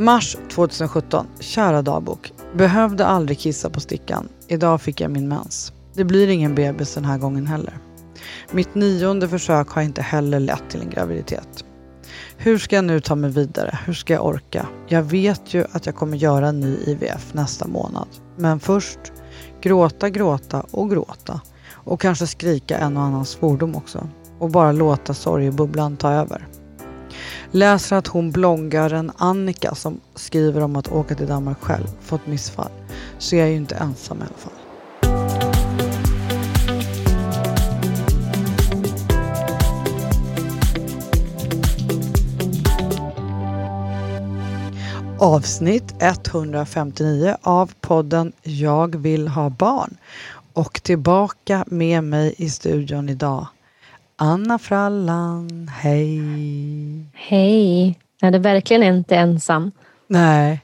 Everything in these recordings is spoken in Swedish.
Mars 2017. Kära dagbok. Behövde aldrig kissa på stickan. Idag fick jag min mens. Det blir ingen bebis den här gången heller. Mitt nionde försök har inte heller lett till en graviditet. Hur ska jag nu ta mig vidare? Hur ska jag orka? Jag vet ju att jag kommer göra en ny IVF nästa månad. Men först gråta, gråta och gråta. Och kanske skrika en och annan svordom också. Och bara låta sorgebubblan ta över. Läser att hon bloggaren Annika som skriver om att åka till Danmark själv fått missfall. Så jag är ju inte ensam i alla fall. Avsnitt 159 av podden Jag vill ha barn. Och tillbaka med mig i studion idag Anna Frallan, hej! Hej! Jag är verkligen inte ensam. Nej.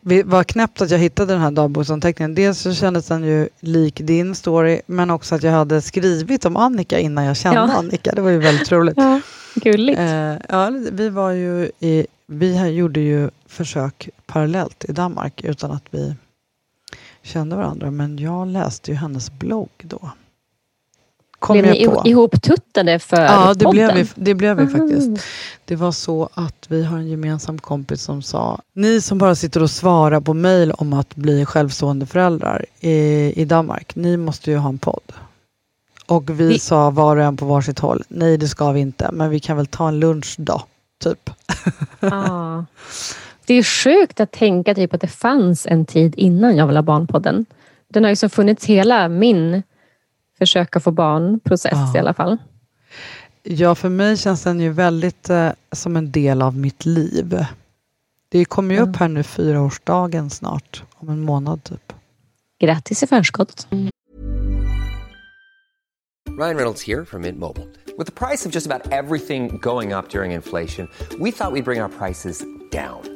Det var knäppt att jag hittade den här dagboksanteckningen. Dels så kändes den ju lik din story, men också att jag hade skrivit om Annika innan jag kände ja. Annika. Det var ju väldigt roligt. Ja, gulligt. Eh, ja, vi var ju i, vi gjorde ju försök parallellt i Danmark utan att vi kände varandra, men jag läste ju hennes blogg då kom blev ni ihoptuttade för Ja, det podden? blev vi, det blev vi mm. faktiskt. Det var så att vi har en gemensam kompis som sa, ni som bara sitter och svarar på mejl om att bli självstående föräldrar i, i Danmark, ni måste ju ha en podd. Och vi, vi sa var och en på varsitt håll, nej det ska vi inte, men vi kan väl ta en lunch då, typ. Ah. Det är sjukt att tänka typ att det fanns en tid innan Jag vill ha barnpodden. Den har liksom funnits hela min försöka få barn-process ja. i alla fall. Ja, för mig känns den ju väldigt eh, som en del av mitt liv. Det kommer ju mm. upp här nu fyraårsdagen snart, om en månad typ. Grattis i förskott. Ryan Reynolds här från Mint Mobile. Med priset på nästan allt som går upp under inflationen, trodde vi att vi skulle bring våra priser down.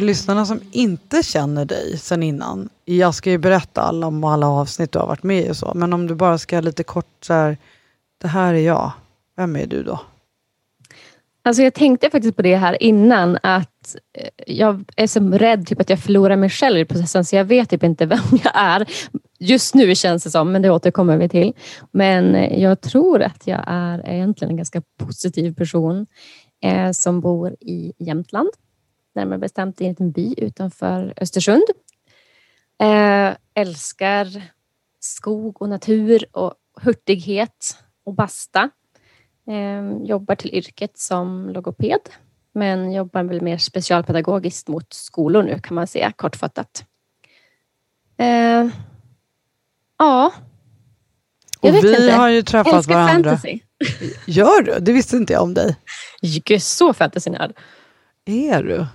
lyssnarna som inte känner dig sen innan, jag ska ju berätta alla om alla avsnitt du har varit med i och så, men om du bara ska lite kort så här, det här är jag, vem är du då? Alltså jag tänkte faktiskt på det här innan, att eh, jag är så rädd typ att jag förlorar mig själv i processen, så jag vet typ inte vem jag är. Just nu känns det som, men det återkommer vi till. Men eh, jag tror att jag är egentligen en ganska positiv person eh, som bor i Jämtland närmare bestämt i en liten by utanför Östersund. Eh, älskar skog och natur och hurtighet och basta. Eh, jobbar till yrket som logoped men jobbar väl mer specialpedagogiskt mot skolor nu kan man säga kortfattat. Eh, ja. Jag och vi inte. har ju träffat Älskar varandra. Fantasy. Gör du? Det visste inte jag om dig. Jag är så fantasynörd. Är du?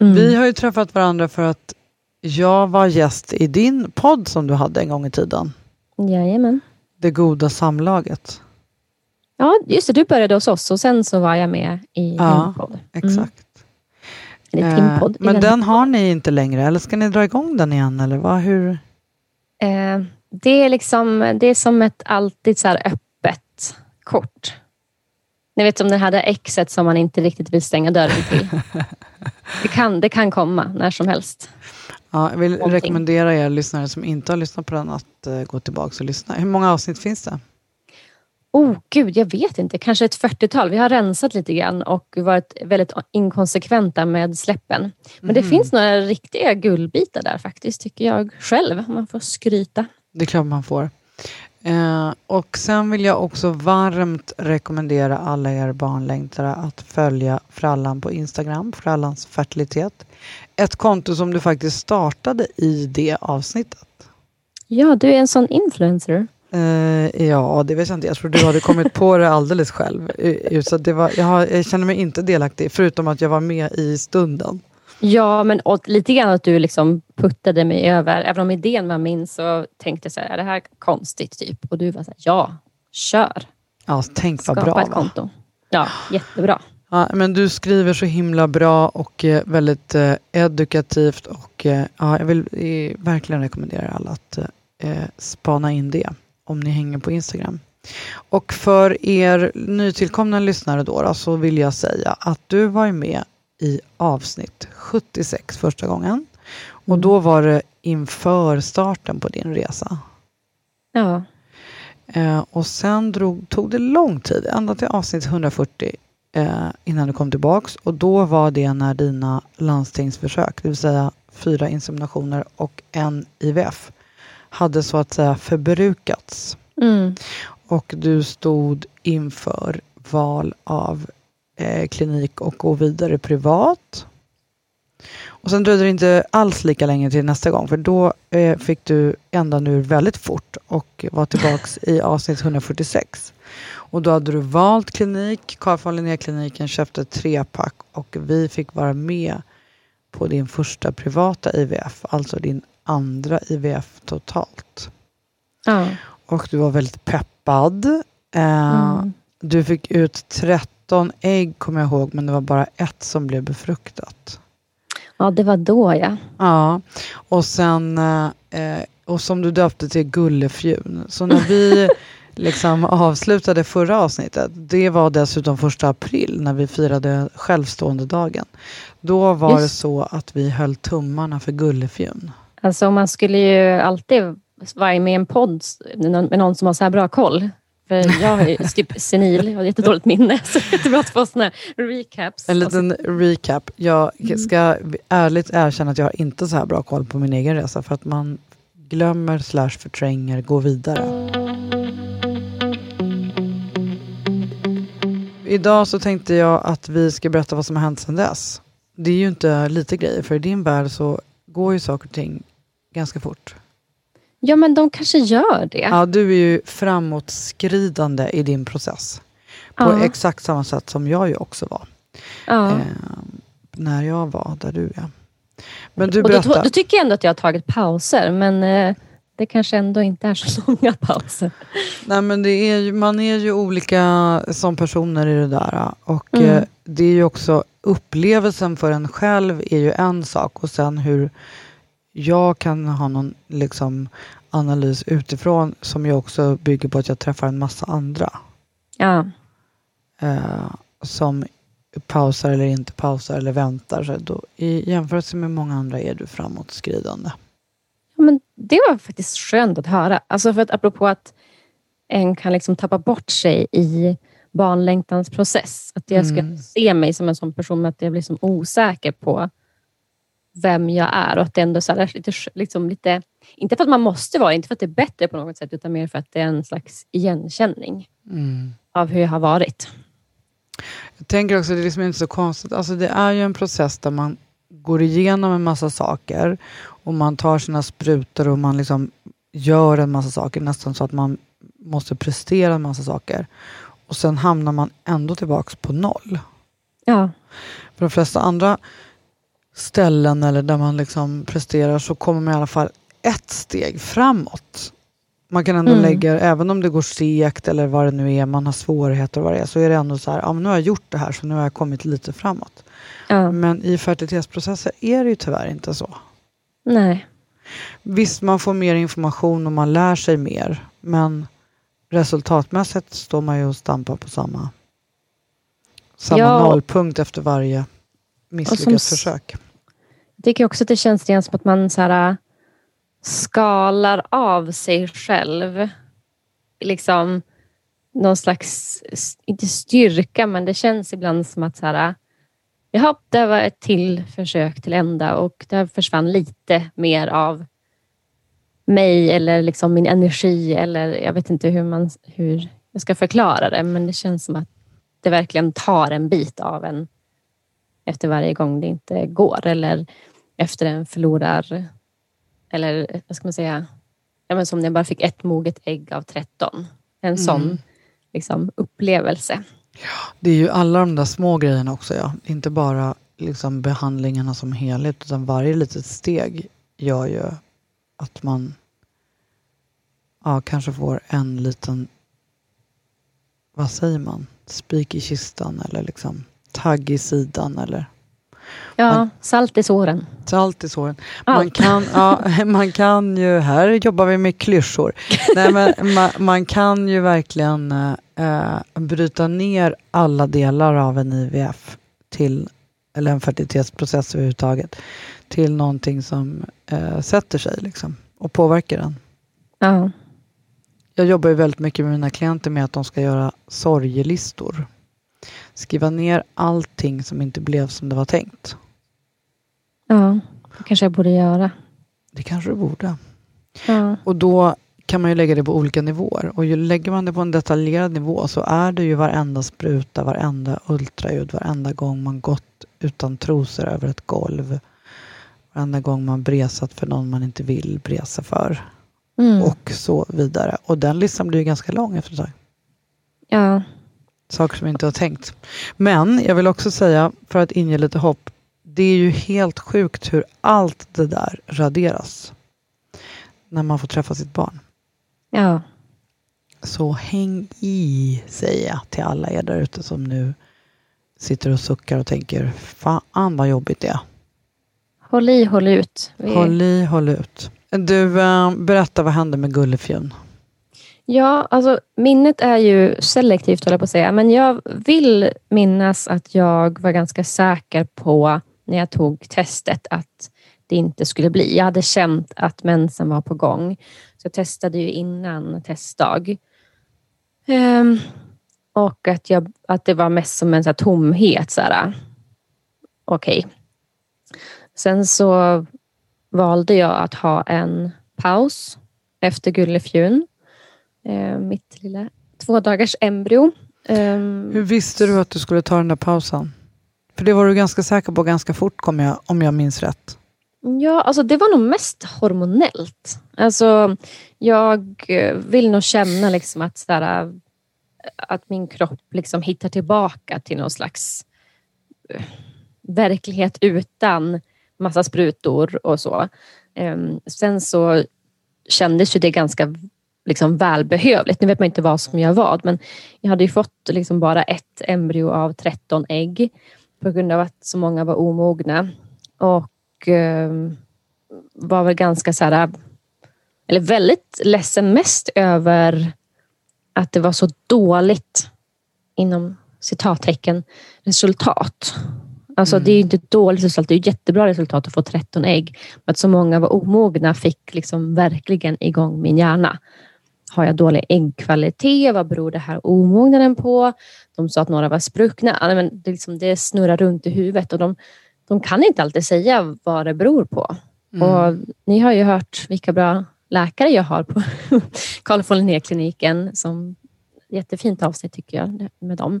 Mm. Vi har ju träffat varandra för att jag var gäst i din podd som du hade en gång i tiden. Jajamän. Det goda samlaget. Ja, just det. Du började hos oss och sen så var jag med i ja, din podd. Mm. Exakt. Din podd. Men den har ni inte längre, eller ska ni dra igång den igen? Eller vad, hur? Eh, det, är liksom, det är som ett alltid så öppet kort. Ni vet som det här exet som man inte riktigt vill stänga dörren till. det, kan, det kan komma när som helst. Ja, jag vill Någonting. rekommendera er lyssnare som inte har lyssnat på den att uh, gå tillbaka och lyssna. Hur många avsnitt finns det? Oh gud, jag vet inte. Kanske ett 40-tal. Vi har rensat lite grann och varit väldigt inkonsekventa med släppen. Men mm. det finns några riktiga guldbitar där faktiskt, tycker jag själv. Man får skryta. Det är klart man får. Eh, och sen vill jag också varmt rekommendera alla er barnlängtare att följa Frallan på Instagram, Frallans fertilitet. Ett konto som du faktiskt startade i det avsnittet. Ja, du är en sån influencer. Eh, ja, det vet jag inte. Jag tror du hade kommit på det alldeles själv. Eh, så det var, jag, jag känner mig inte delaktig, förutom att jag var med i stunden. Ja, men och lite grann att du liksom puttade mig över. Även om idén var min så tänkte jag så här, är det här konstigt? typ? Och du var så här, ja, kör. Ja, tänk vad Skapa bra. ett va? konto. Ja, jättebra. Ja, men du skriver så himla bra och eh, väldigt eh, edukativt och eh, ja, jag vill eh, verkligen rekommendera alla att eh, spana in det om ni hänger på Instagram. Och för er nytillkomna lyssnare då, då så vill jag säga att du var med i avsnitt 76 första gången och då var det inför starten på din resa. Ja, Eh, och sen drog, tog det lång tid, ända till avsnitt 140 eh, innan du kom tillbaks. Och då var det när dina landstingsförsök, det vill säga fyra inseminationer och en IVF, hade så att säga förbrukats. mm. Och du stod inför val av eh, klinik och gå vidare privat. Och sen dröjde det inte alls lika länge till nästa gång, för då eh, fick du ändan ur väldigt fort och var tillbaks i avsnitt 146. Och då hade du valt klinik, Carl von Linné-kliniken köpte trepack och vi fick vara med på din första privata IVF, alltså din andra IVF totalt. ja. Och du var väldigt peppad. Eh, Mm. Du fick ut 13 ägg, kommer jag ihåg, men det var bara ett som blev befruktat. ja, det var då ja. Ja, och sen eh, och som du döpte till Gullefjun. Så när vi liksom avslutade förra avsnittet, det var dessutom första april när vi firade självstående dagen. Då var det Just. så att vi höll tummarna för Gullefjun. Alltså man skulle ju alltid vara med i en podd med någon som har så här bra koll. För jag är typ senil, jag har jättedåligt minne. Så det är jättebra att få såna recaps. En liten recap. Jag ska ärligt erkänna att jag har inte så här bra koll på min egen resa för att man glömmer slash förtränger, går vidare. Idag så tänkte jag att vi ska berätta vad som har hänt sedan dess. Det är ju inte lite grejer, för i din värld så går ju saker och ting ganska fort. Ja, men de kanske gör det. Ja, du är ju framåtskridande i din process. På Ja. exakt samma sätt som jag ju också var. Ja. Eh, när jag var där du är. Men du Och då, berättar. då tycker jag ändå att jag har tagit pauser, men eh, det kanske ändå inte är så långa pauser. Nej, men det är ju, man är ju olika som personer i det där. Och Mm. eh, det är ju också upplevelsen för en själv är ju en sak och sen hur jag kan ha någon liksom, analys utifrån som ju också bygger på att jag träffar en massa andra. Ja. eh, som pausar eller inte pausar eller väntar. Så då, I jämförelse med många andra är du framåtskridande. Ja, Men det var faktiskt skönt att höra. Alltså för att apropå att en kan liksom tappa bort sig i barnlängtans process. Att jag ska Mm. se mig som en sån person att jag blir som osäker på vem jag är och att det ändå så här, lite, liksom lite, inte för att man måste vara, inte för att det är bättre på något sätt, utan mer för att det är en slags igenkänning Mm. av hur jag har varit. Jag tänker också, det är liksom inte så konstigt. Alltså det är ju en process där man går igenom en massa saker och man tar sina sprutor och man liksom gör en massa saker, nästan så att man måste prestera en massa saker. Och sen hamnar man ändå tillbaks på noll. Ja, För de flesta andra ställen eller där man liksom presterar så kommer man i alla fall ett steg framåt. Man kan ändå Mm. lägga, även om det går segt eller vad det nu är, man har svårigheter och vad det är, så är det ändå så här, ja men nu har jag gjort det här så nu har jag kommit lite framåt. ja. Men i fertilitetsprocesser är det ju tyvärr inte så. nej. Visst, man får mer information och man lär sig mer, men resultatmässigt står man ju och stampar på samma, samma Ja. nollpunkt efter varje misslyckat försök. Jag tycker också att det känns igen som att man så här, äh, skalar av sig själv. Liksom någon slags, inte styrka, men det känns ibland som att så här, äh, jaha, det var ett till försök till ända och där försvann lite mer av mig eller liksom min energi eller jag vet inte hur, man, hur jag ska förklara det, men det känns som att det verkligen tar en bit av en efter varje gång det inte går eller efter en förlorar eller vad ska man säga, ja, men som när jag bara fick ett moget ägg av 13. En sån liksom, upplevelse. Det är ju alla de där små grejerna också, ja. Inte bara liksom behandlingarna som helhet utan varje litet steg gör ju att man ja, kanske får en liten, vad säger man, spik i kistan eller liksom tagg i sidan eller Ja, Man- salt i såren. salt i såren. Man Allt. kan, ja, man kan ju, här jobbar vi med klyschor. Nej, men man, man kan ju verkligen eh, eh, bryta ner alla delar av en IVF till, eller en fertilitetsprocess överhuvudtaget, till någonting som eh, sätter sig liksom, och påverkar den. Ja. Jag jobbar ju väldigt mycket med mina klienter med att de ska göra sorgelistor. Skriva ner allting som inte blev som det var tänkt. ja, det kanske jag borde göra. Det kanske du borde. Ja. Och då kan man ju lägga det på olika nivåer. Och ju lägger man det på en detaljerad nivå så är det ju varenda spruta, varenda ultraljud, varenda gång man gått utan trosor över ett golv. Varenda gång man bresat för någon man inte vill bresa för. Mm. Och så vidare. Och den listan blir ju ganska lång efter ett tag. ja. Saker som jag inte har tänkt. Men jag vill också säga, för att inge lite hopp, det är ju helt sjukt hur allt det där raderas. När man får träffa sitt barn. ja. Så häng i, säger jag till alla er där ute som nu sitter och suckar och tänker, fan vad jobbigt det är. Håll i, håll ut. Vi- Håll i, håll ut. Du, eh, berätta vad hände med Gullefjun? Ja, alltså minnet är ju selektivt, håller jag på att säga. Men jag vill minnas att jag var ganska säker på, när jag tog testet, att det inte skulle bli. Jag hade känt att mensen var på gång. Så jag testade ju innan testdag. Ehm, och att, jag, att det var mest som en så här tomhet. Så här. Okej. Sen så valde jag att ha en paus efter Gullefjun. Eh, mitt lilla två dagars embryo. Ehm, Hur visste du att du skulle ta den där pausen? För det var du ganska säker på ganska fort, kom jag, om jag minns rätt. Ja, alltså det var nog mest hormonellt. Alltså, jag eh, vill nog känna liksom att, sådär, eh, att min kropp liksom hittar tillbaka till någon slags verklighet utan massa sprutor och så. Ehm, Sen så kändes ju det ganska liksom välbehövligt. Nu vet man inte vad som gör vad, men jag hade ju fått liksom bara ett embryo av 13 ägg på grund av att så många var omogna. Och eh, var väl ganska så här, eller väldigt ledsen mest över att det var så dåligt inom citattecken resultat. Alltså det är ju inte dåligt resultat, det är jättebra resultat att få 13 ägg. Men att så många var omogna fick liksom verkligen igång min hjärna. Har jag dålig äggkvalitet? Vad beror det här omognaden på? De sa att några var spruckna. Ja, men det, liksom, det snurrar runt i huvudet och de, de kan inte alltid säga vad det beror på. Och ni har ju hört vilka bra läkare jag har på Carl von Linné-kliniken. Som jättefint avsnitt tycker jag med dem.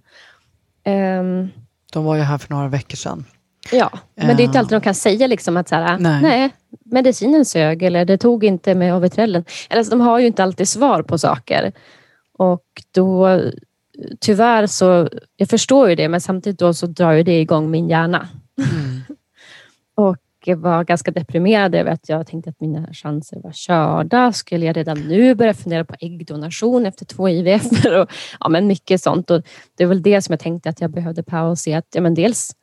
Ehm, De var ju här för några veckor sedan. Ja, men det är inte alltid de kan säga liksom att så här, Nej. nej. medicinen sög eller det tog inte med Ovitrellen. Alltså, de har ju inte alltid svar på saker. Och då, tyvärr så, jag förstår ju det, men samtidigt då så drar ju det igång min hjärna. och jag var ganska deprimerad över att jag tänkte att mina chanser var körda. Skulle jag redan nu börja fundera på äggdonation efter två IVF? och, ja, men mycket sånt. Och det är väl det som jag tänkte att jag behövde paus i. Att, ja, men dels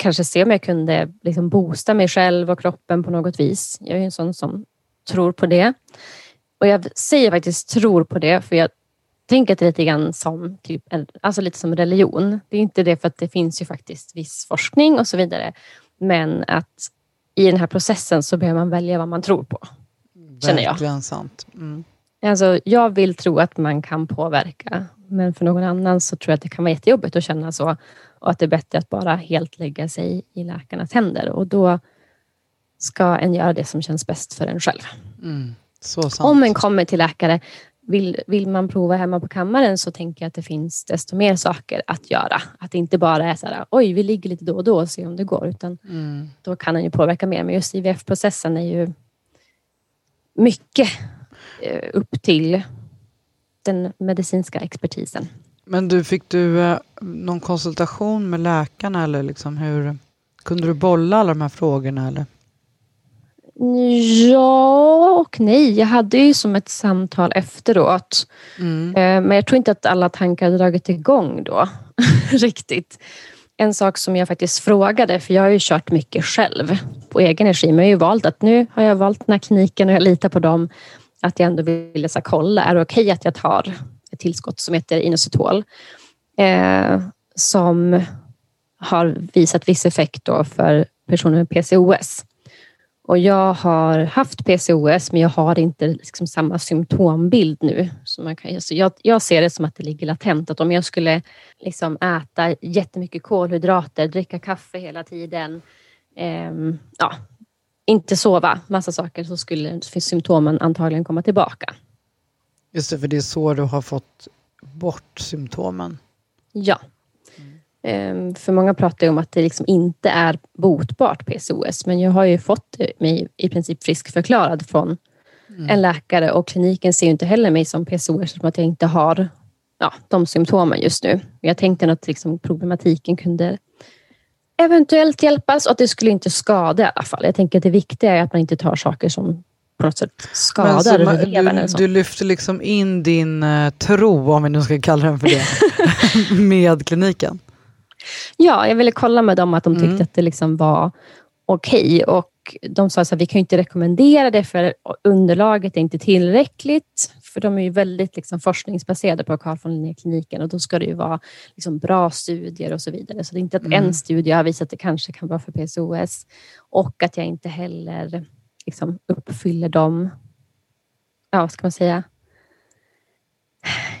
kanske se om jag kunde liksom boosta mig själv och kroppen på något vis. Jag är en sån som tror på det. Och jag säger faktiskt tror på det, för jag tänker att det är lite grann som, typ, alltså lite som religion. Det är inte det för att det finns ju faktiskt viss forskning och så vidare. Men att i den här processen så behöver man välja vad man tror på. Känner jag. Verkligen sant. Mm. Alltså, jag vill tro att man kan påverka, men för någon annan så tror jag att det kan vara jättejobbigt att känna så och att det är bättre att bara helt lägga sig i läkarnas händer och då ska en göra det som känns bäst för en själv. Mm. Om en kommer till läkare, vill, vill man prova hemma på kammaren så tänker jag att det finns desto mer saker att göra. Att det inte bara är så här, oj, vi ligger lite då och då och ser om det går, utan Mm. då kan den ju påverka mer. Men just IVF-processen är ju mycket eh, upp till den medicinska expertisen. Men du, fick du eh, någon konsultation med läkarna eller liksom hur? Kunde du bolla alla de här frågorna? Eller? Ja och nej. Jag hade ju som ett samtal efteråt. Mm. Eh, Men jag tror inte att alla tankar hade dragit igång då. Riktigt. En sak som jag faktiskt frågade, för jag har ju kört mycket själv på egen energi, men jag har ju valt att nu har jag valt den här kliniken och jag litar på dem. Att jag ändå ville så här, kolla, är det okej okay att jag tar ett tillskott som heter inositol? Eh, som har visat viss effekt då för personer med PCOS. Och jag har haft PCOS, men jag har inte liksom samma symptombild nu. Så man kan, så jag, jag ser det som att det ligger latent. Att om jag skulle liksom äta jättemycket kolhydrater, dricka kaffe hela tiden, eh, ja, inte sova, massa saker, så skulle symptomen antagligen komma tillbaka. Just det, för det är så du har fått bort symptomen. Ja. Mm. För många pratar ju om att det liksom inte är botbart PCOS, men jag har ju fått mig i princip friskförklarad från mm. en läkare och kliniken ser ju inte heller mig som PCOS som att jag inte har ja, de symptomen just nu. Jag tänkte att liksom problematiken kunde eventuellt hjälpas och att det skulle inte skada i alla fall. Jag tänker att det viktiga är att man inte tar saker som på något sätt skadar Men så, levern. Du, du lyfter liksom in din uh, tro, om vi nu ska kalla den för det, med kliniken. Ja, jag ville kolla med dem att de tyckte mm. att det liksom var okej. Okay. Och de sa att vi kan inte rekommendera det för underlaget är inte tillräckligt. För de är ju väldigt liksom forskningsbaserade på Carl von Linné-kliniken och då ska det ju vara liksom bra studier och så vidare. Så det är inte att mm. en studie har visat att det kanske kan vara för PCOS och att jag inte heller liksom uppfyller de, ja vad ska man säga,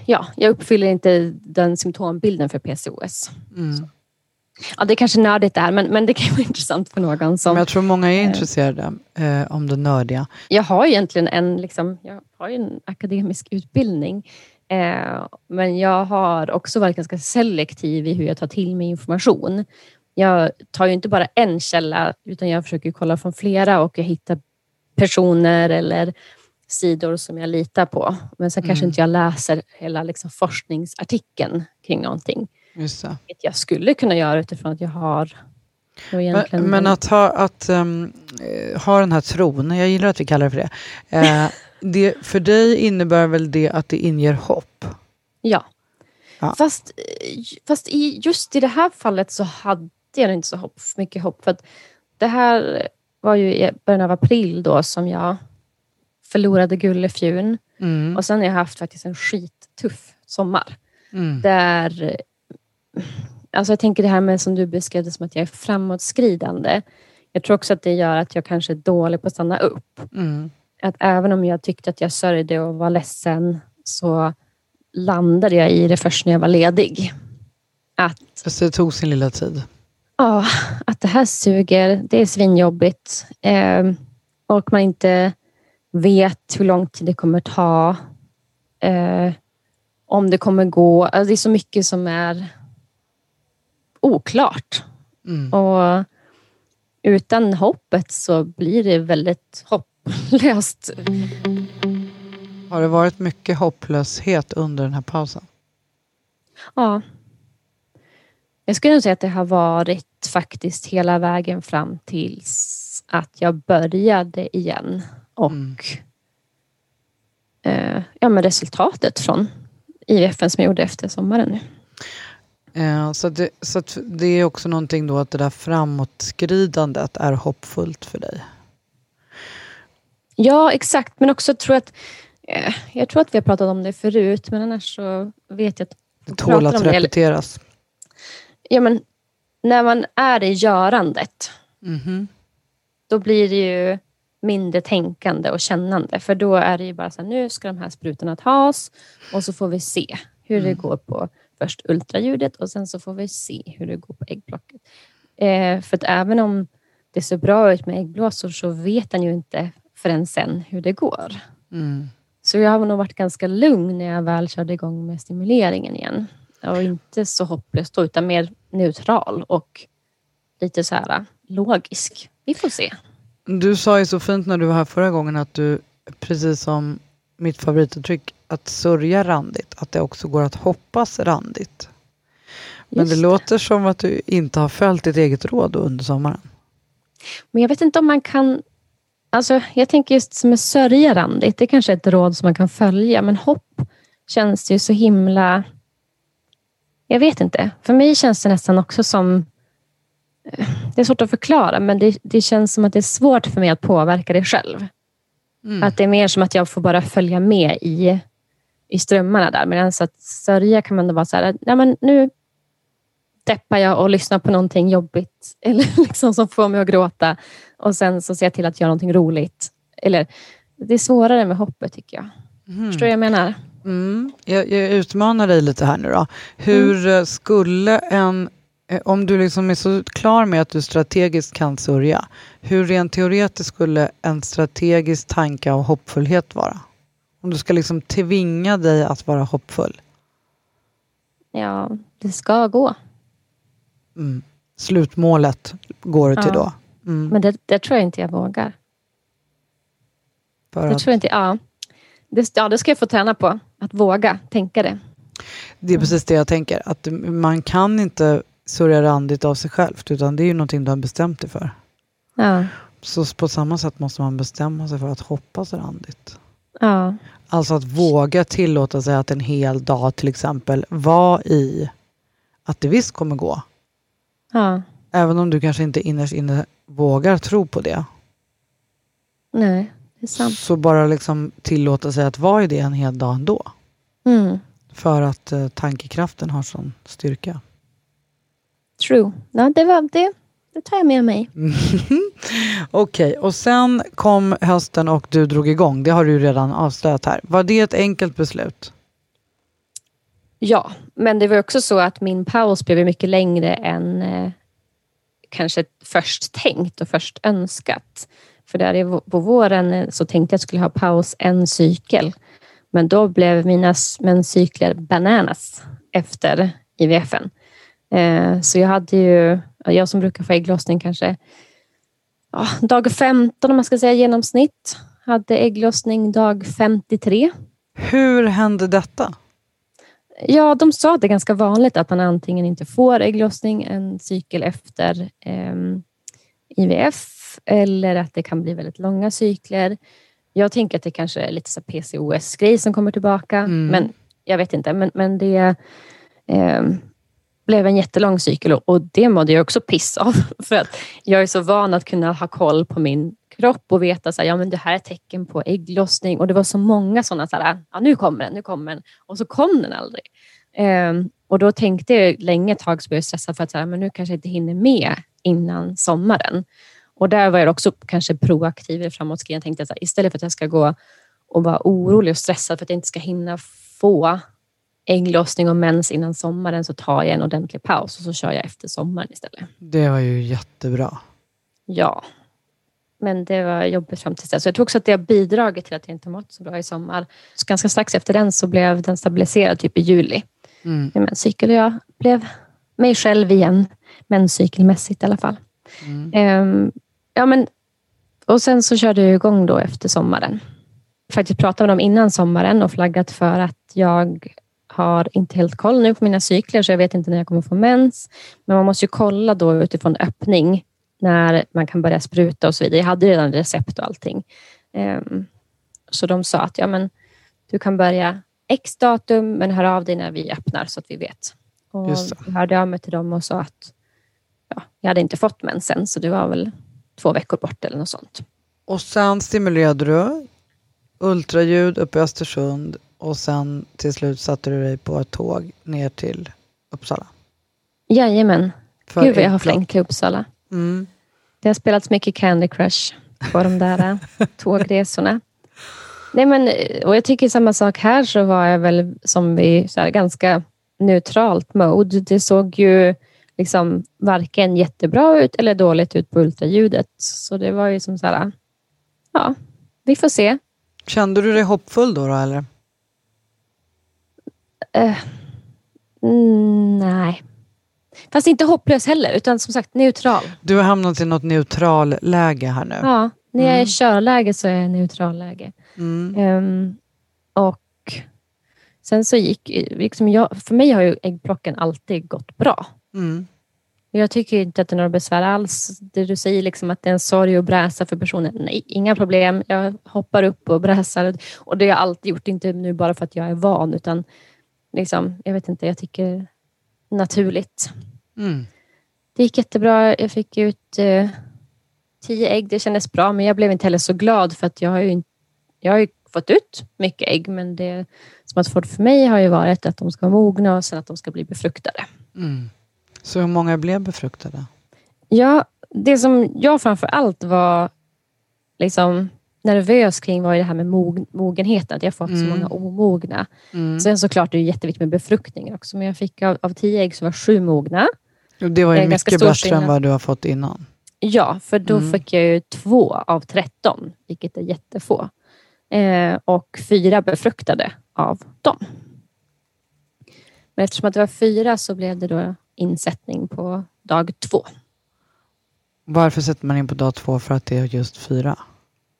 ja, jag uppfyller inte den symptombilden för PCOS. Mm. Ja, det är kanske nördigt där, men, men det kan vara intressant för någon som... Men jag tror många är intresserade eh, om det nördiga. Jag har egentligen en, liksom, jag har en akademisk utbildning, eh, men jag har också varit ganska selektiv i hur jag tar till mig information. Jag tar ju inte bara en källa, utan jag försöker kolla från flera och jag hittar personer eller sidor som jag litar på. Men sen mm. kanske inte jag läser hela liksom forskningsartikeln kring någonting. Just det. Jag skulle kunna göra utifrån att jag har men, men, att, ha, att um, ha den här tron, jag gillar att vi kallar det för det. Uh, det. För dig innebär väl det att det inger hopp? Ja. ja. Fast, fast i, just i det här fallet så hade jag inte så hopp, mycket hopp. För det här var ju i början av april då som jag förlorade Gullefjun. Mm. Och sen har jag haft faktiskt en skittuff sommar. Mm. Där, alltså jag tänker det här med som du beskrev det som att jag är framåtskridande. Jag tror också att det gör att jag kanske är dålig på att stanna upp. Mm. Att även om jag tyckte att jag sörjde och var ledsen så landade jag i det först när jag var ledig. Att, Fast det tog sin lilla tid. Ja, att det här suger. Det är svinjobbigt. Eh, och man inte vet hur lång tid det kommer ta. Eh, om det kommer gå. Alltså det är så mycket som är oklart. Mm. Och utan hoppet så blir det väldigt hopplöst. Har det varit mycket hopplöshet under den här pausen? Ja. Jag skulle nog säga att det har varit faktiskt hela vägen fram tills att jag började igen och mm. eh, ja, men resultatet från IVF som jag gjorde efter sommaren nu. Eh, så det, så det är också någonting då att det där framåtskridandet är hoppfullt för dig? Ja, exakt. Men också tror att eh, jag tror att vi har pratat om det förut, men annars så vet jag att... Det tål att repeteras. Det. Ja, men när man är i görandet, mm -hmm. då blir det ju mindre tänkande och kännande. För då är det ju bara så här, nu ska de här sprutorna tas och så får vi se hur mm. det går på först ultraljudet och sen så får vi se hur det går på äggplocket. Eh, för att även om det ser bra ut med äggblåsor så vet han ju inte förrän sen hur det går. Mm. Så jag har nog varit ganska lugn när jag väl körde igång med stimuleringen igen. Och inte så hopplös då, utan mer neutral och lite så här logisk. Vi får se. Du sa ju så fint när du var här förra gången att du, precis som mitt favorituttryck, att sörja randigt, att det också går att hoppas randigt. Men det Just låter som att du inte har följt ditt eget råd under sommaren. Men jag vet inte om man kan... Alltså, jag tänker just med sörja randigt, det är kanske är ett råd som man kan följa, men hopp känns ju så himla... Jag vet inte. För mig känns det nästan också som... eh, Det är svårt att förklara, men det, det känns som att det är svårt för mig att påverka det själv. Att det är mer som att jag får bara följa med i, i strömmarna där. Medan att sörja kan man då vara så här, ja, men nu deppar jag och lyssnar på någonting jobbigt eller liksom som får mig att gråta och sen så ser jag till att göra någonting roligt. Eller, det är svårare med hoppet tycker jag. Förstår du vad jag menar? Mm. Jag, jag utmanar dig lite här nu då. Hur Mm. skulle en, eh, om du liksom är så klar med att du strategiskt kan sörja, hur rent teoretiskt skulle en strategisk tanke av hoppfullhet vara? Om du ska liksom tvinga dig att vara hoppfull. Ja, det ska gå. Mm. Slutmålet går du till Ja. då. Mm. Men det, det tror jag inte jag vågar. För Det att, tror jag inte, ja. Det, ja, det ska jag få träna på. Att våga tänka det. det är precis det jag tänker, att man kan inte sörja randigt av sig själv, utan det är ju någonting du har bestämt dig för. Ja, Så på samma sätt måste man bestämma sig för att hoppas randigt. ja, Alltså att våga tillåta sig att en hel dag till exempel vara i att det visst kommer gå. ja. Även om du kanske inte innerst inne vågar tro på det. Nej, det är sant. Så bara liksom tillåta sig att vara i det en hel dag ändå. Mm, För att eh, tankekraften har sån styrka. true. Ja, det, var, det, det tar jag med mig. Okej, och sen kom hösten och du drog igång. Det har du redan avslöjat här. Var det ett enkelt beslut? Ja, men det var också så att min paus blev mycket längre än eh, kanske först tänkt och först önskat. För där på våren eh, så tänkte jag att jag skulle ha paus en cykel. Men då blev mina menscykler bananas efter IVFen. Eh, så jag hade ju, jag som brukar få ägglossning kanske ja, dag 15 om man ska säga genomsnitt, hade ägglossning dag 53. Hur hände detta? Ja, de sa att det är ganska vanligt att man antingen inte får ägglossning en cykel efter ehm, IVF eller att det kan bli väldigt långa cykler. Jag tänker att det kanske är lite PCOS-grej som kommer tillbaka, Mm. men jag vet inte. Men, men det ehm, blev en jättelång cykel och, det mådde jag också piss av. För att jag är så van att kunna ha koll på min kropp och veta att ja, men det här är tecken på ägglossning. Och det var så många sådana, så här, ja, nu kommer den, nu kommer den. Och så kom den aldrig. Um, och då tänkte jag länge ett tag så blev jag stressad för att så här, men nu kanske jag inte hinner med innan sommaren. Och där var jag också kanske proaktiv i framåtskriven. Jag tänkte att så här, istället för att jag ska gå och vara orolig och stressad för att jag inte ska hinna få ägglossning och mens innan sommaren så tar jag en ordentlig paus och så kör jag efter sommaren istället. Det var ju jättebra. Ja, men det var jobbigt fram till dess. Så jag tror också att det har bidragit till att jag inte har mått så bra i sommar. Så ganska strax efter den så blev den stabiliserad typ i juli. Mm. Med menscykel och jag blev mig själv igen, menscykelmässigt i alla fall. Mm. Ehm, ja, men, och sen så körde jag igång då efter sommaren. Faktiskt pratat med dem innan sommaren och flaggat för att jag har inte helt koll nu på mina cykler, så jag vet inte när jag kommer få mens. Men man måste ju kolla då utifrån öppning när man kan börja spruta och så vidare. Jag hade redan recept och allting. Ehm, så de sa att ja, men, du kan börja X datum, men hör av dig när vi öppnar så att vi vet. Och jag hörde av mig till dem och sa att ja, jag hade inte fått mensen, så det var väl två veckor bort eller något sånt. Och sen stimulerade du ultraljud uppe i Östersund och sen till slut satte du dig på ett tåg ner till Uppsala. Jajamän. För Gud vad jag har flängt till Uppsala. Mm. Det har spelats mycket Candy Crush på de där eh, tågresorna. Nej, men, eh, och jag tycker samma sak här så var jag väl som i så här, ganska neutralt mode. Det såg ju liksom varken jättebra ut eller dåligt ut på ultraljudet. Så det var ju som så här, ja, vi får se. Kände du dig hoppfull då, då eller? Eh, mm, nej. Fast inte hopplös heller, utan som sagt neutral. Du har hamnat i något neutral läge här nu. Ja, när jag är Mm. i körläge så är jag i neutral läge. Mm. Ehm, och Sen så gick, liksom jag, för mig har ju äggplocken alltid gått bra. Mm. Jag tycker inte att det är några besvär alls. Det du säger liksom att det är en sorg att bräsa för personen. Nej, inga problem. Jag hoppar upp och bräsar. Och det har jag alltid gjort, inte nu bara för att jag är van, utan liksom, jag vet inte, jag tycker naturligt. Mm. Det gick jättebra. Jag fick ut eh, tio ägg. Det kändes bra, men jag blev inte heller så glad för att jag har ju, jag har ju fått ut mycket ägg, men det som har fått för mig har ju varit att de ska vara mogna och sen att de ska bli befruktade. Mm. Så hur många blev befruktade? Ja, det som jag framför allt var liksom nervös kring var det här med mog mogenheten, att jag fått Mm. så många omogna. Mm. Sen såklart är det jätteviktigt med befruktning också, men jag fick av, av tio ägg så var sju mogna. Det var ju är mycket bättre än skillnad. vad du har fått innan. Ja, för då Mm. fick jag ju två av 13, vilket är jättefå. Eh, och fyra befruktade av dem. Men eftersom att det var fyra så blev det då insättning på dag två. Varför sätter man in på dag två för att det är just fyra?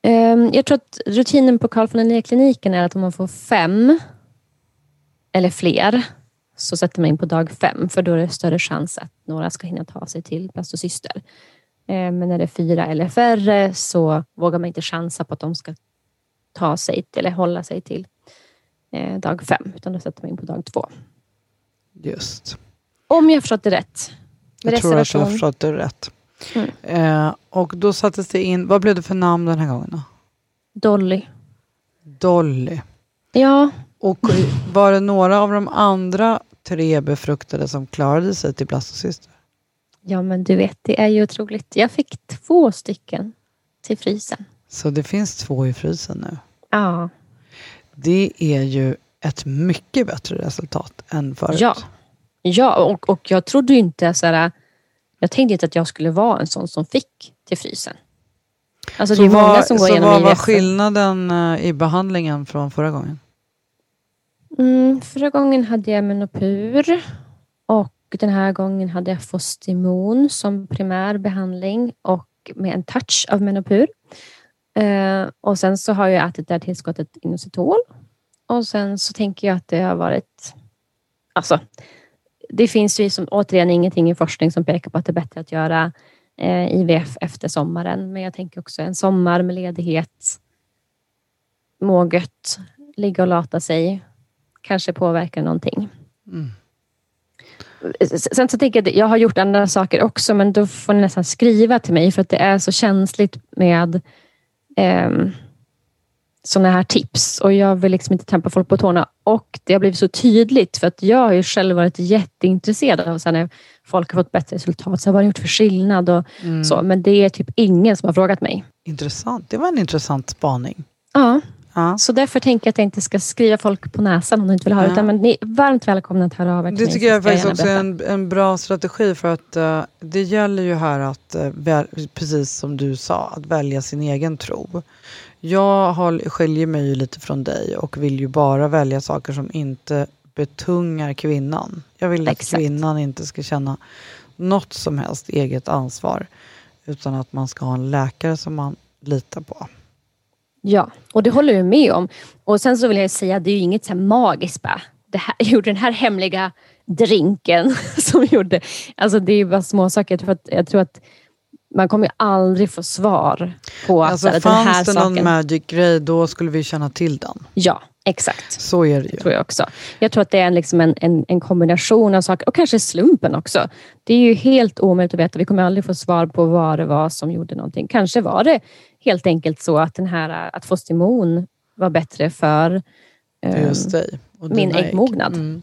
Ehm, Jag tror att rutinen på Carl von Linné-kliniken är att om man får fem eller fler så sätter man in på dag fem, för då är det större chans att några ska hinna ta sig till blastocyster. Ehm, Men när det är fyra eller färre så vågar man inte chansa på att de ska ta sig till, eller hålla sig till eh, dag fem, utan då sätter man in på dag två. Just. Om jag förstått det rätt. Jag tror att jag har förstått det rätt. Mm. Eh, och då sattes det in, vad blev det för namn den här gången då? Dolly. Dolly. Ja, Och var det några av de andra tre befruktade som klarade sig till blastocyster? ja, men du vet, det är ju otroligt. Jag fick två stycken till frysen. Så det finns två i frysen nu. Ja. Det är ju ett mycket bättre resultat än förut. Ja, ja och, och jag trodde ju inte så här, Jag tänkte inte att jag skulle vara en sån som fick till frysen. Alltså så det är många vad, som går igenom vad var skillnaden eh, i behandlingen från förra gången? Mm, förra gången hade jag menopur och den här gången hade jag Fostimon som primär behandling och med en touch av menopur. Eh, och sen så har jag ätit det här tillskottet Inositol och sen så tänker jag att det har varit Alltså, det finns ju som, återigen ingenting i forskning som pekar på att det är bättre att göra eh, IVF efter sommaren. Men jag tänker också en sommar med ledighet, må gött, ligga och lata sig, kanske påverkar någonting. Mm. Sen så tänker jag jag har gjort andra saker också, men då får ni nästan skriva till mig för att det är så känsligt med ehm, sådana här tips och jag vill liksom inte trampa folk på tårna och det har blivit så tydligt för att jag har ju själv varit jätteintresserad av så när folk har fått bättre resultat, så vad har gjort för skillnad och Mm. så, men det är typ ingen som har frågat mig. Intressant. Det var en intressant spaning. Ja, Ja. så därför tänker jag att jag inte ska skriva folk på näsan om de inte vill ha det, Ja. utan men ni är varmt välkomna att höra av er Det tycker jag ska faktiskt också är en, en bra strategi för att eh, det gäller ju här att, väl, precis som du sa, att välja sin egen tro. Jag har, skiljer mig ju lite från dig och vill ju bara välja saker som inte betungar kvinnan. Jag vill att Exakt. kvinnan inte ska känna något som helst eget ansvar utan att man ska ha en läkare som man litar på. Ja, och det håller jag med om. Och sen så vill jag säga, det är ju inget så här magiskt bara. Det här, jag gjorde den här hemliga drinken som gjorde... Alltså det är ju bara små saker. Jag tror att, jag tror att man kommer ju aldrig få svar på att Alltså så här, den här fanns det någon saken... magic grej då skulle vi känna till den. Ja, exakt. Så är det ju. tror jag också. Jag tror att det är en, liksom en, en, en kombination av saker och kanske slumpen också. Det är ju helt omöjligt att veta. Vi kommer aldrig få svar på vad det var som gjorde någonting. Kanske var det helt enkelt så att den här att Fostimon var bättre för och min dina ägg. äggmognad. Mm.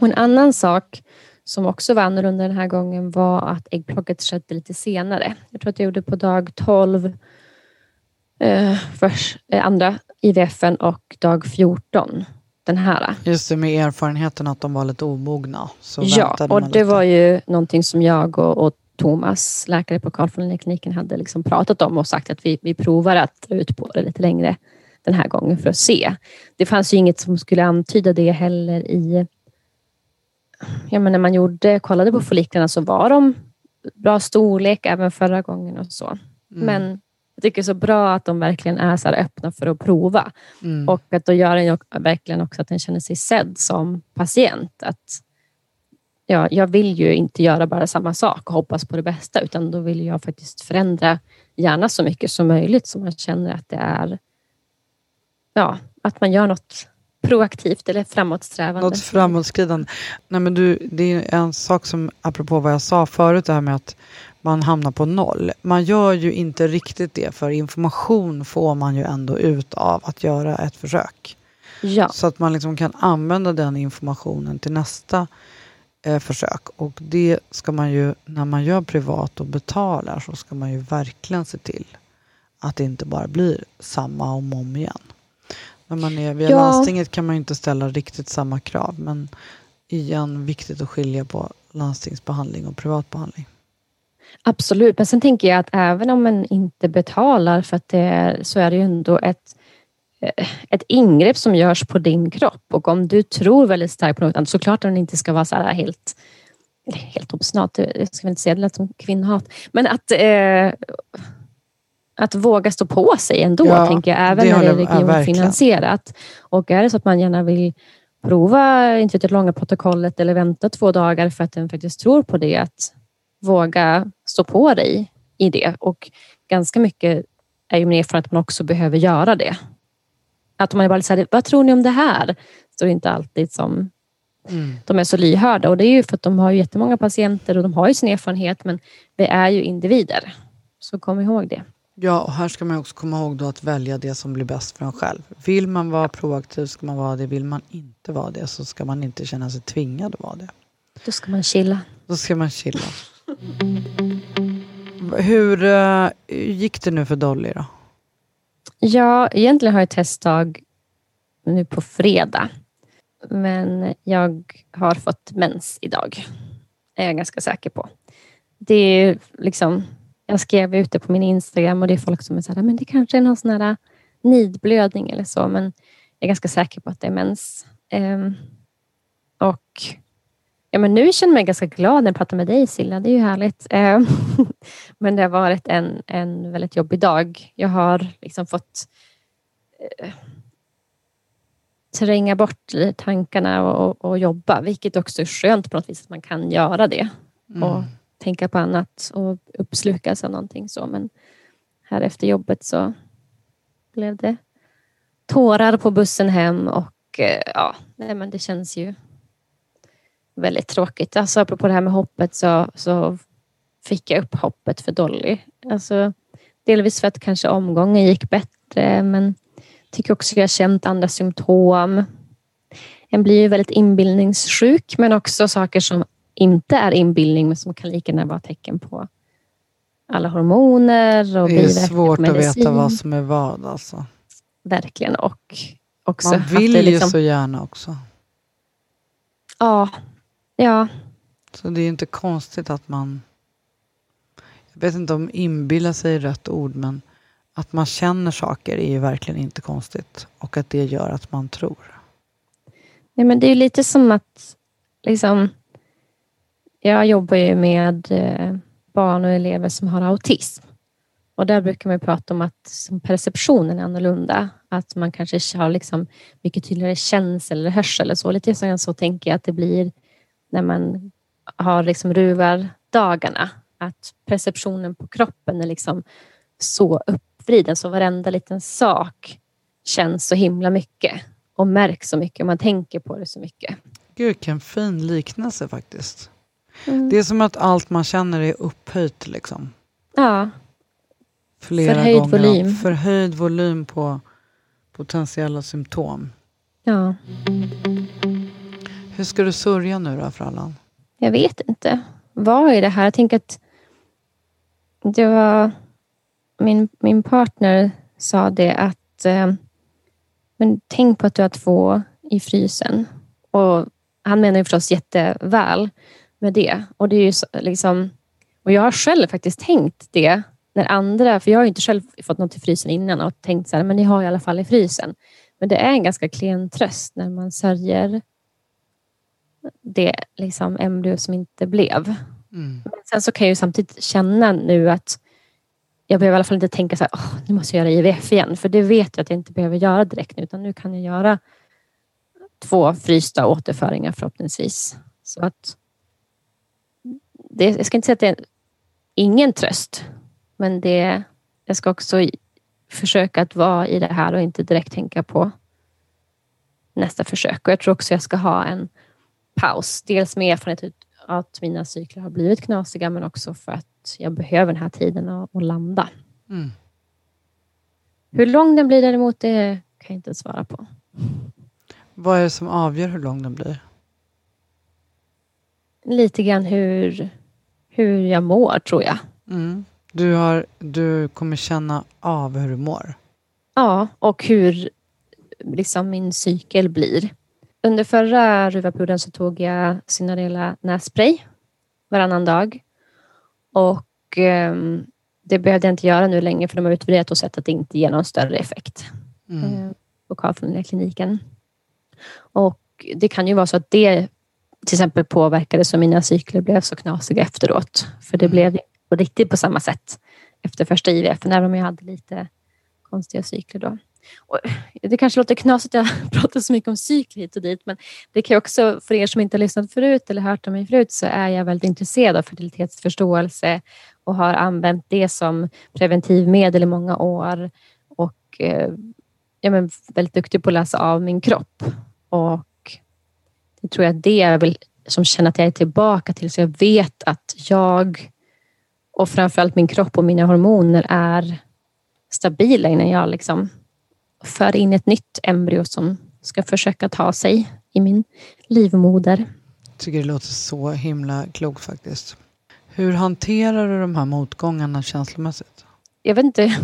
Och en annan sak som också var annorlunda den här gången var att äggplocket skedde lite senare. Jag tror att jag gjorde på dag 12 eh, först, eh, andra IVFen och dag 14 den här. Just det, med erfarenheten att de var lite omogna. Ja, och det lite. var ju någonting som jag och, och Thomas, läkare på Karlskliniken, hade liksom pratat om och sagt att vi, vi provar att dra ut på det lite längre den här gången för att se. Det fanns ju inget som skulle antyda det heller i... Ja, men när man gjorde, kollade på folliklerna så var de bra storlek även förra gången och så. Men jag tycker så bra att de verkligen är så öppna för att prova. Mm. Och att då gör den verkligen också att den känner sig sedd som patient. Att ja, jag vill ju inte göra bara samma sak och hoppas på det bästa, utan då vill jag faktiskt förändra gärna så mycket som möjligt så man känner att det är ja, att man gör något proaktivt eller framåtsträvande. Något framåtskridande. Nej, men du, det är en sak som, apropå vad jag sa förut, det här med att man hamnar på noll. Man gör ju inte riktigt det, för information får man ju ändå ut av att göra ett försök. Ja, Så att man liksom kan använda den informationen till nästa eh, försök. Och det ska man ju, när man gör privat och betalar, så ska man ju verkligen se till att det inte bara blir samma om och om igen. När man är via Ja. landstinget kan man ju inte ställa riktigt samma krav, men igen, viktigt att skilja på landstingsbehandling och privatbehandling. absolut. Men sen tänker jag att även om man inte betalar för att det är, så är det ju ändå ett, eh, ett ingrepp som görs på din kropp. Och om du tror väldigt starkt på något såklart att den inte ska vara så här helt helt obstinat, jag ska inte säga det lät som kvinnohat, men att, eh, att våga stå på sig ändå, Ja, tänker jag, även det när det är regionfinansierat. och är det så att man gärna vill prova inte det långa protokollet eller vänta två dagar för att den faktiskt tror på det, att våga stå på dig i det. Och ganska mycket är ju min erfarenhet att man också behöver göra det. Att man är bara här, vad tror ni om det här? Så det är inte alltid som Mm. de är så lyhörda och det är ju för att de har ju jättemånga patienter och de har ju sin erfarenhet men vi är ju individer. Så kom ihåg det. Ja, och här ska man också komma ihåg då att välja det som blir bäst för en själv. Vill man vara proaktiv ska man vara det. Vill man inte vara det så ska man inte känna sig tvingad att vara det. Då ska man chilla. Då ska man chilla. Hur eh, gick det nu för Dolly då? Ja, egentligen har jag testdag nu på fredag. Men jag har fått mens idag. är jag ganska säker på. Det är liksom, jag skrev ut det på min Instagram och det är folk som är så här, men det kanske är någon sån här nidblödning eller så, men jag är ganska säker på att det är mens. Ehm, och ja, men nu känner jag mig ganska glad när jag pratar med dig Silla, det är ju härligt. Ehm, men det har varit en, en väldigt jobbig dag. Jag har liksom fått eh, tränga bort tankarna och, och jobba, vilket också är skönt på något vis att man kan göra det och tänka på annat och uppslukas av någonting så. Men här efter jobbet så blev det tårar på bussen hem och eh, ja, nej, men det känns ju väldigt tråkigt. Alltså apropå det här med hoppet så, så fick jag upp hoppet för Dolly. Alltså, delvis för att kanske omgången gick bättre men tycker också jag känt andra symptom. En blir ju väldigt inbildningssjuk men också saker som inte är inbildning men som kan lika gärna vara tecken på alla hormoner och Det är svårt på att medicin. veta vad som är vad. Alltså. Verkligen och också Man vill det ju liksom, så gärna också. Ja, ja, Så det är inte konstigt att man... Jag vet inte om inbilla sig är rätt ord, men att man känner saker är ju verkligen inte konstigt. Och att det gör att man tror. Nej, men det är ju lite som att liksom, jag jobbar ju med eh, barn och elever som har autism. Och där brukar man prata om att perceptionen är annorlunda. Att man kanske har liksom mycket tydligare känsel eller hörsel eller så. Lite så, så tänker jag att det blir när man har liksom ruvardagarna. Att perceptionen på kroppen är liksom så uppvriden så varenda liten sak känns så himla mycket och märks så mycket och man tänker på det så mycket. Gud, vilken fin liknelse faktiskt. Mm. Det är som att allt man känner är upphöjt. Liksom. Ja. Flera Förhöjd gånger volym. Förhöjd volym på potentiella symptom. Ja. Hur ska du sörja nu då, Frallan? Jag vet inte. Vad är det här? Jag tänker att det var min, min partner sa det att eh, men tänk på att du har två i frysen. Och han menar ju förstås jätteväl med det. Och, det är ju liksom, och jag har själv faktiskt tänkt det när andra, för jag har inte själv fått något i frysen innan och tänkt så här, men ni har i alla fall i frysen. Men det är en ganska klen tröst när man sörjer det liksom embryo som inte blev. Mm. Men sen så kan jag ju samtidigt känna nu att jag behöver i alla fall inte tänka så här, oh, nu måste jag göra IVF igen, för det vet jag att jag inte behöver göra direkt nu, utan nu kan jag göra två frysta återföringar förhoppningsvis. Så att det, jag ska inte säga att det är ingen tröst, men det, jag ska också försöka att vara i det här och inte direkt tänka på nästa försök. Och Jag tror också jag ska ha en paus. Dels med erfarenhet att mina cykler har blivit knasiga, men också för att jag behöver den här tiden att, landa. Mm. Hur lång den blir däremot, det kan jag inte svara på. Vad är det som avgör hur lång den blir? Lite grann hur, hur jag mår, tror jag. Mm. Du, har, du kommer känna av hur du mår? Ja, och hur liksom min cykel blir. Under förra ruvaperioden så tog jag Synarela nässpray varannan dag. Och eh, det behövde jag inte göra nu längre för de har utvärderat och sett att det inte ger någon större effekt mm. eh, på Karlfeldkliniken. Och det kan ju vara så att det till exempel påverkade så mina cykler blev så knasiga efteråt. För det mm. blev på riktigt på samma sätt efter första IVF, även om jag hade lite konstiga cykler då. Och det kanske låter knasigt att jag pratar så mycket om cykler hit och dit, men det kan också, för er som inte har lyssnat förut eller hört om mig förut, så är jag väldigt intresserad av fertilitetsförståelse och har använt det som preventivmedel i många år och eh, jag är väldigt duktig på att läsa av min kropp. Och det tror jag det är väl som känner att jag är tillbaka till, så jag vet att jag och framförallt min kropp och mina hormoner är stabila innan jag liksom för in ett nytt embryo som ska försöka ta sig i min livmoder. Jag tycker det låter så himla klokt faktiskt. Hur hanterar du de här motgångarna känslomässigt? Jag vet inte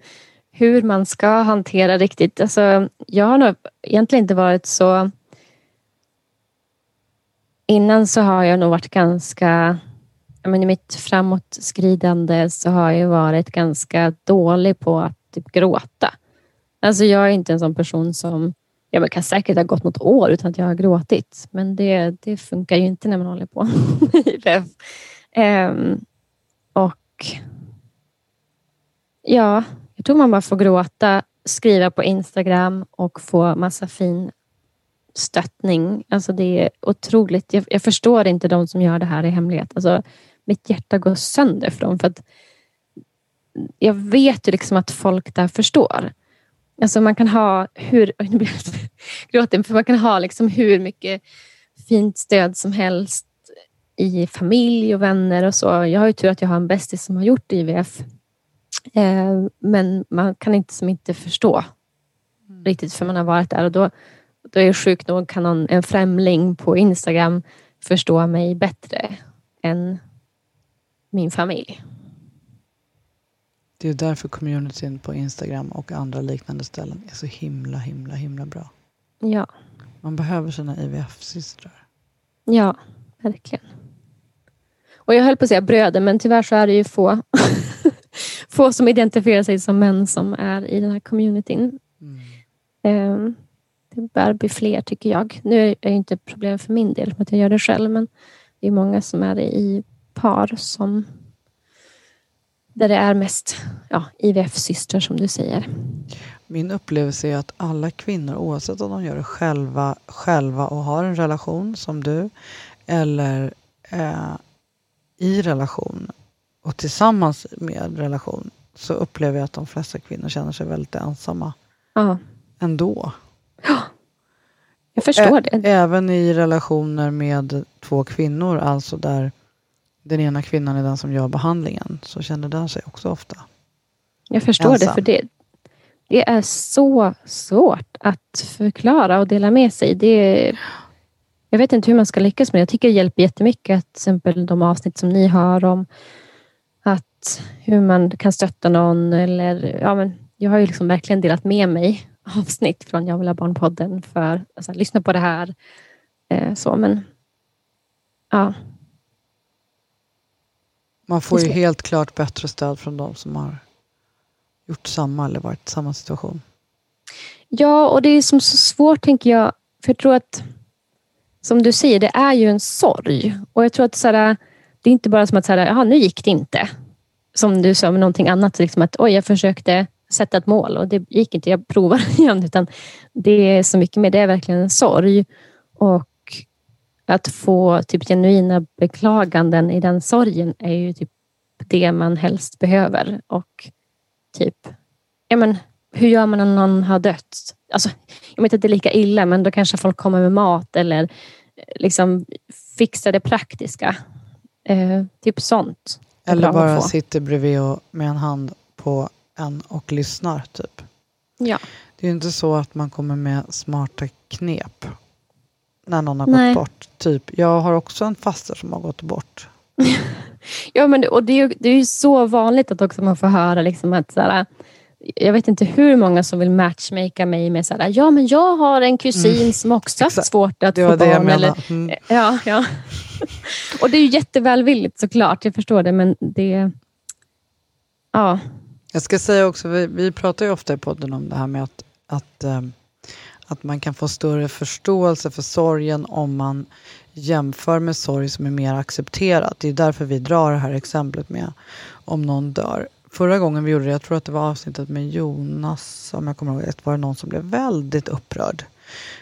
hur man ska hantera riktigt. Alltså, jag har nog egentligen inte varit så... Innan så har jag nog varit ganska... Men I mitt framåtskridande så har jag varit ganska dålig på att typ gråta. Alltså jag är inte en sån person som... Jag kan säkert ha gått något år utan att jag har gråtit, men det, det funkar ju inte när man håller på um, Och ja, jag tror man bara får gråta, skriva på Instagram och få massa fin stöttning. Alltså det är otroligt. Jag, jag, förstår inte de som gör det här i hemlighet. Alltså, mitt hjärta går sönder för dem. För att jag vet ju liksom att folk där förstår. Alltså man kan ha hur... Gråten, för man kan ha liksom hur mycket fint stöd som helst i familj och vänner och så. Jag har ju tur att jag har en bästis som har gjort IVF. Eh, men man kan inte som inte förstå mm. riktigt för man har varit där och då, då är sjukt nog kan någon, en främling på Instagram förstå mig bättre än min familj. Det är därför communityn på Instagram och andra liknande ställen är så himla, himla, himla bra. Ja. Man behöver sina IVF-systrar. Ja, verkligen. Och jag höll på att säga bröder, men tyvärr så är det ju få, få som identifierar sig som män som är i den här communityn. Mm. Ehm, det bör bli fler tycker jag. Nu är det inte ett problem för min del, att jag gör det själv, men det är många som är i par som där det är mest ja, IVF-systrar som du säger. Min upplevelse är att alla kvinnor, oavsett om de gör det själva, själva och har en relation som du, eller eh, i relation och tillsammans med relation så upplever jag att de flesta kvinnor känner sig väldigt ensamma Ja, ändå. Jag förstår Ä- det. Även i relationer med två kvinnor, alltså där den ena kvinnan är den som gör behandlingen, så känner den sig också ofta. Jag förstår det, ensam. för det, det är så svårt att förklara och dela med sig. Det, jag vet inte hur man ska lyckas med det. Jag tycker det hjälper jättemycket, att till exempel de avsnitt som ni har om att hur man kan stötta någon. Eller, ja, men jag har ju liksom verkligen delat med mig avsnitt från Jag vill ha barnpodden för alltså, lyssna på det här. Eh, så, men ja, Man får ju helt klart bättre stöd från de som har gjort samma eller varit i samma situation. Ja, och det är som så svårt tänker jag. För jag tror att, som du säger, det är ju en sorg. Och jag tror att så här, det är inte bara som att så här, nu gick det inte. Som du sa med någonting annat, liksom att oj, jag försökte sätta ett mål och det gick inte, jag provar igen. Utan det är så mycket mer, det är verkligen en sorg. Och att få typ genuina beklaganden i den sorgen är ju typ det man helst behöver. Och typ, ja men hur gör man när någon har dött? Alltså, jag vet att det är lika illa, men då kanske folk kommer med mat eller eh, liksom fixa det praktiska. Eh, typ sånt. Eller bara sitter bredvid och, med en hand på en och lyssnar. typ. Ja. Det är ju inte så att man kommer med smarta knep när någon har Nej. gått bort. Typ, jag har också en faster som har gått bort. Ja, men det, och det, är ju, det är ju så vanligt att också man får höra liksom att så här, jag vet inte hur många som vill matchmaka mig med så här, ja men jag har en kusin som också haft Mm. Svårt att Det få barn. Eller. Mm. Ja, ja. Och det är ju jättevälvilligt såklart, jag förstår det, men det... Ja, jag ska säga också, vi, vi pratar ju ofta i podden om det här med att, att, ehm, att man kan få större förståelse för sorgen om man jämför med sorg som är mer accepterat. Det är därför vi drar det här exemplet med om någon dör. Förra gången vi gjorde det, jag tror att det var avsnittet med Jonas, om jag kommer ihåg rätt, var det någon som blev väldigt upprörd.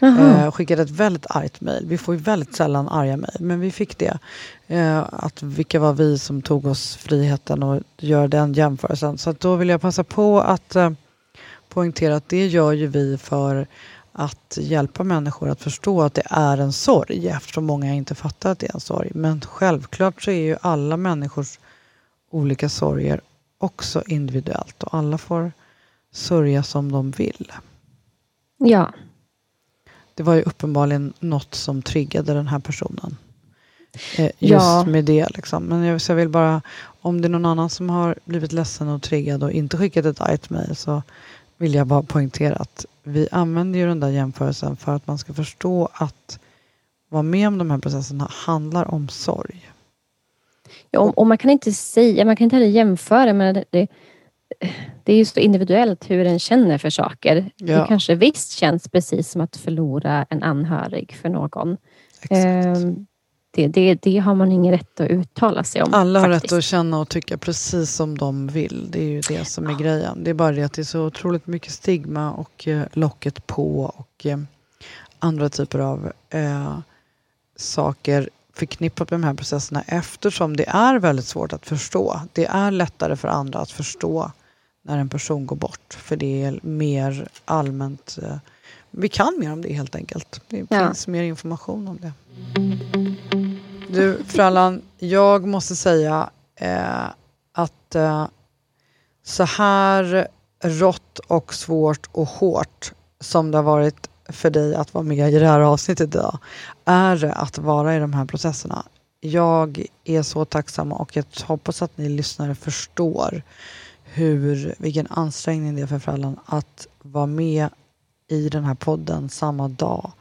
Eh, skickade ett väldigt argt mejl. Vi får ju väldigt sällan arga mejl, men vi fick det. Eh, att vilka var vi som tog oss friheten och gör den jämförelsen. Så då vill jag passa på att eh, poängtera att det gör ju vi för att hjälpa människor att förstå att det är en sorg eftersom många inte fattar att det är en sorg. Men självklart så är ju alla människors olika sorger också individuellt och alla får sörja som de vill. ja. Det var ju uppenbarligen något som triggade den här personen. Eh, just Ja. med det. Liksom. Men jag, jag vill bara, om det är någon annan som har blivit ledsen och triggad och inte skickat ett argt mejl så vill jag bara poängtera att vi använder ju den där jämförelsen för att man ska förstå att vara med om de här processerna handlar om sorg. Ja, och, och man kan inte säga, man kan inte heller jämföra, men det, det, är ju så individuellt hur en känner för saker. Ja. Det kanske visst känns precis som att förlora en anhörig för någon. Ehm, det, det, det har man ingen rätt att uttala sig om. Alla har faktiskt. rätt att känna och tycka precis som de vill. Det är ju det som är grejen. Det är bara det att det är så otroligt mycket stigma och eh, locket på och eh, andra typer av eh, saker förknippat med de här processerna eftersom det är väldigt svårt att förstå. Det är lättare för andra att förstå när en person går bort för det är mer allmänt eh, vi kan mer om det helt enkelt. Det Ja. finns mer information om det. Du, Frallan, jag måste säga eh, att eh, så här rått och svårt och hårt som det har varit för dig att vara med i det här avsnittet idag, är det att vara i de här processerna. Jag är så tacksam och jag hoppas att ni lyssnare förstår hur, vilken ansträngning det är för Frallan att vara med i den här podden samma dag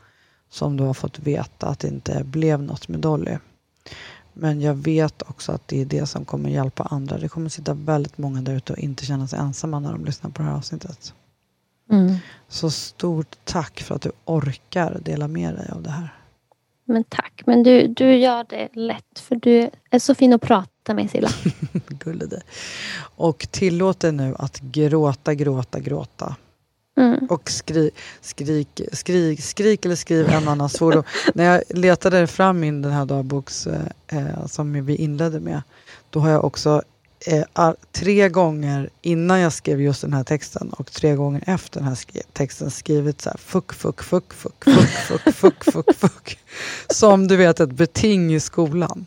som du har fått veta att det inte blev något med Dolly. Men jag vet också att det är det som kommer hjälpa andra. Det kommer sitta väldigt många där ute och inte känna sig ensamma när de lyssnar på det här avsnittet. Mm. Så stort tack för att du orkar dela med dig av det här. Men tack, men du, du gör det lätt för du är så fin att prata med Silla. Gullig. Och tillåt dig nu att gråta, gråta, gråta. Mm. Och skri, skrik, skrik, skrik eller skriv en annan svordom. När jag letade fram in den här dagboks eh, som vi inledde med, då har jag också eh, tre gånger innan jag skrev just den här texten och tre gånger efter den här skri texten skrivit så här fuck, fuck, fuck, fuck, fuck, fuck, fuck, fuck, fuck. Som du vet ett beting i skolan.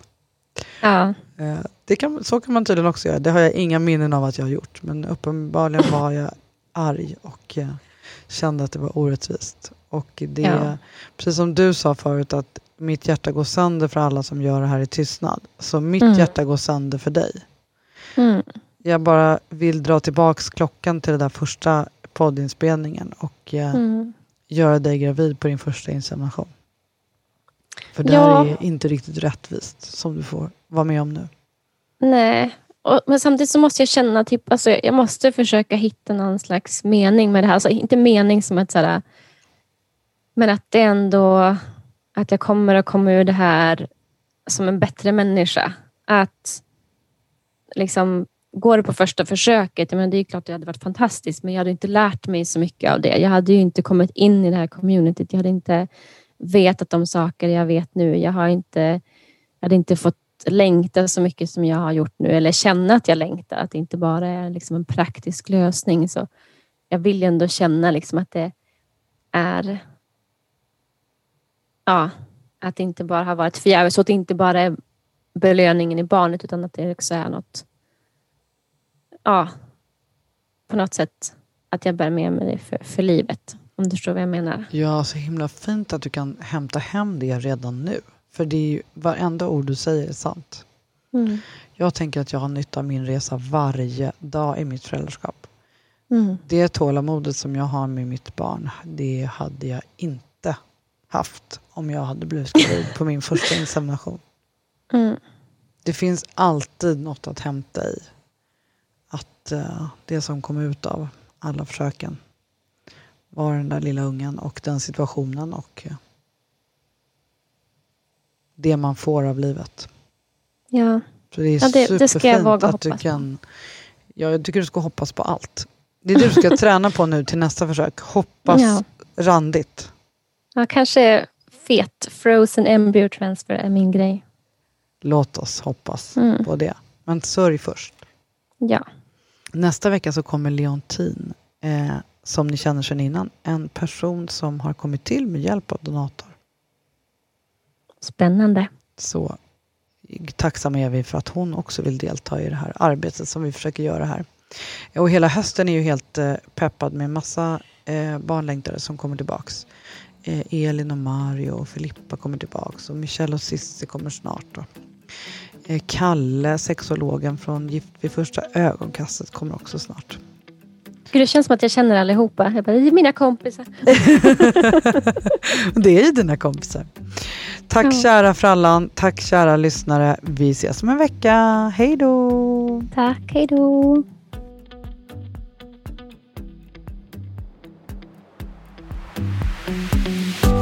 Ja. Eh, det kan, så kan man tydligen också göra. Det har jag inga minnen av att jag har gjort. Men uppenbarligen var jag arg och eh, kände att det var orättvist. Och det, Ja. precis som du sa förut, att mitt hjärta går sönder för alla som gör det här i tystnad. Så mitt Mm. hjärta går sönder för dig. Mm. Jag bara vill dra tillbaks klockan till den där första poddinspelningen och eh, Mm. göra dig gravid på din första insemination. För det Ja. är inte riktigt rättvist som du får vara med om nu. Nej, och, men samtidigt så måste jag känna, typ, alltså, jag måste försöka hitta någon slags mening med det här. Alltså, inte mening som att såhär, men att det ändå, att jag kommer att komma ur det här som en bättre människa. Att liksom, går det på första försöket, men det är klart det hade varit fantastiskt, men jag hade inte lärt mig så mycket av det. Jag hade ju inte kommit in i det här communityt. Jag hade inte vetat de saker jag vet nu. Jag har inte, jag hade inte fått längta så mycket som jag har gjort nu eller känna att jag längtar. Att det inte bara är liksom en praktisk lösning. Så jag vill ändå känna liksom att det är ja, att det inte bara har varit förgäves. och att det inte bara är belöningen i barnet utan att det också är något ja, på något sätt att jag bär med mig det för, för livet. Om du förstår vad jag menar. Ja, så himla fint att du kan hämta hem det redan nu. För det är ju, varenda ord du säger är sant. Mm. Jag tänker att jag har nytta av min resa varje dag i mitt föräldraskap. Mm. Det tålamodet som jag har med mitt barn, det hade jag inte haft om jag hade blivit gravid på min första insemination. Mm. Det finns alltid något att hämta i. Att eh, det som kom ut av alla försöken var den där lilla ungen och den situationen och eh, det man får av livet. Ja. Så det är Ja, det- det ska jag våga att du hoppas på. kan... Ja, jag tycker du ska hoppas på allt. Det är det du ska träna på nu till nästa försök. Hoppas Ja. randigt. ja, kanske fet frozen embryo transfer är min grej. Låt oss hoppas Mm. på det. Men sörj först. Ja. Nästa vecka så kommer Leontin, eh, som ni känner sedan innan, en person som har kommit till med hjälp av donator. Spännande. Så tacksamma är vi för att hon också vill delta i det här arbetet som vi försöker göra här. Och hela hösten är ju helt eh, peppad med massa eh, barnlängtare som kommer tillbaks. Eh, Elin och Mario och Filippa kommer tillbaks och Michelle och Cissi kommer snart. Då. Eh, Kalle, sexologen från Gift vid första ögonkastet kommer också snart. Gud, det känns som att jag känner allihopa. Jag bara, det är mina kompisar. Det är dina kompisar. Tack Ja. kära frallan, tack kära lyssnare. Vi ses om en vecka. Hej då! Tack, hej då. Hey,